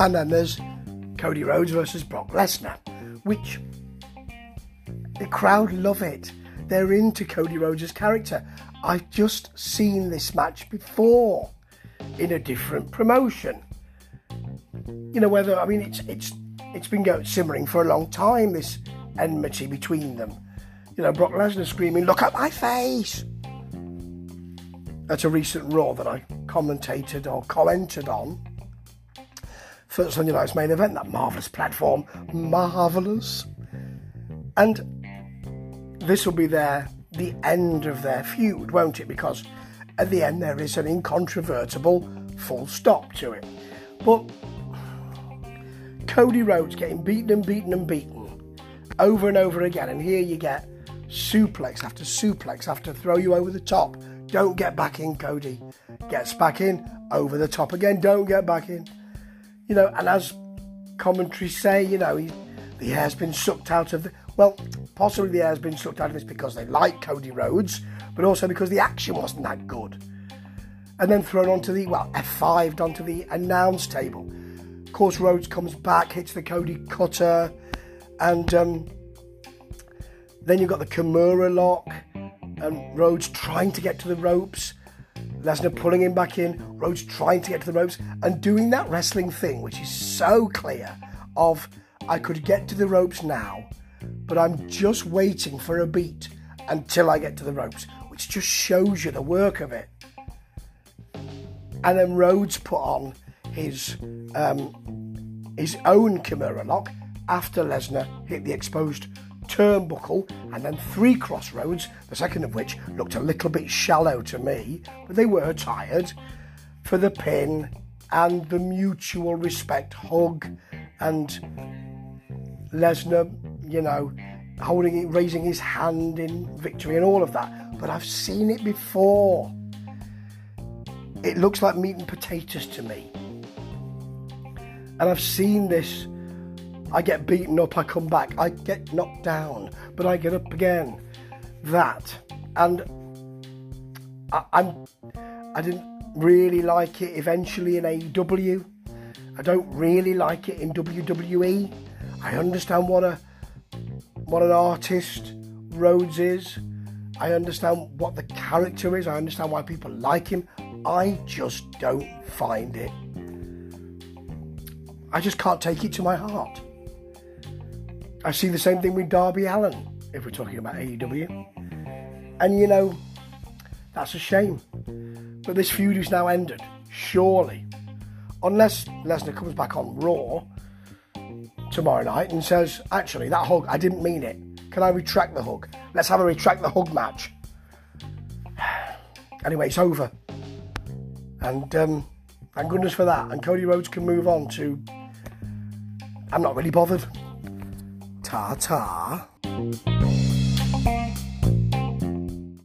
And then there's Cody Rhodes versus Brock Lesnar, which the crowd love it. They're into Cody Rhodes' character. I've just seen this match before in a different promotion. You know whether I mean it's it's it's been going simmering for a long time. This enmity between them. You know Brock Lesnar screaming, "Look at my face!" That's a recent Raw that I commentated or commented on. First Sunday night's main event, that marvellous platform, marvellous. And this will be their the end of their feud, won't it? Because at the end there is an incontrovertible full stop to it. But Cody Rhodes getting beaten and beaten and beaten over and over again, and here you get suplex after suplex after throw you over the top. Don't get back in, Cody. Gets back in, over the top again. Don't get back in. You know, and as commentaries say, you know, he, the air's been sucked out of the. Well, possibly the air's been sucked out of this because they like Cody Rhodes, but also because the action wasn't that good. And then thrown onto the, well, F5'd onto the announce table. Of course, Rhodes comes back, hits the Cody cutter, and um, then you've got the Kimura lock, and Rhodes trying to get to the ropes. Lesnar pulling him back in, Rhodes trying to get to the ropes, and doing that wrestling thing, which is so clear of I could get to the ropes now, but I'm just waiting for a beat until I get to the ropes, which just shows you the work of it. And then Rhodes put on his um, his own Kimura lock after Lesnar hit the exposed turnbuckle and then three Cross Rhodes, the second of which looked a little bit shallow to me, but they were tired, for the pin and the mutual respect hug and Lesnar, you know, holding it, raising his hand in victory and all of that. But I've seen it before. It looks like meat and potatoes to me. And I've seen this. I get beaten up, I come back. I get knocked down, but I get up again. That. And I, I'm I didn't really like it eventually in AEW. I don't really like it in WWE. I understand what a what an artist Rhodes is. I understand what the character is. I understand why people like him. I just don't find it. I just can't take it to my heart. I see the same thing with Darby Allin, if we're talking about AEW. And you know, that's a shame. But this feud is now ended, surely. Unless Lesnar comes back on Raw tomorrow night and says, actually, that hug, I didn't mean it. Can I retract the hug? Let's have a retract the hug match. Anyway, it's over. And um, thank goodness for that. And Cody Rhodes can move on to. I'm not really bothered. 차차.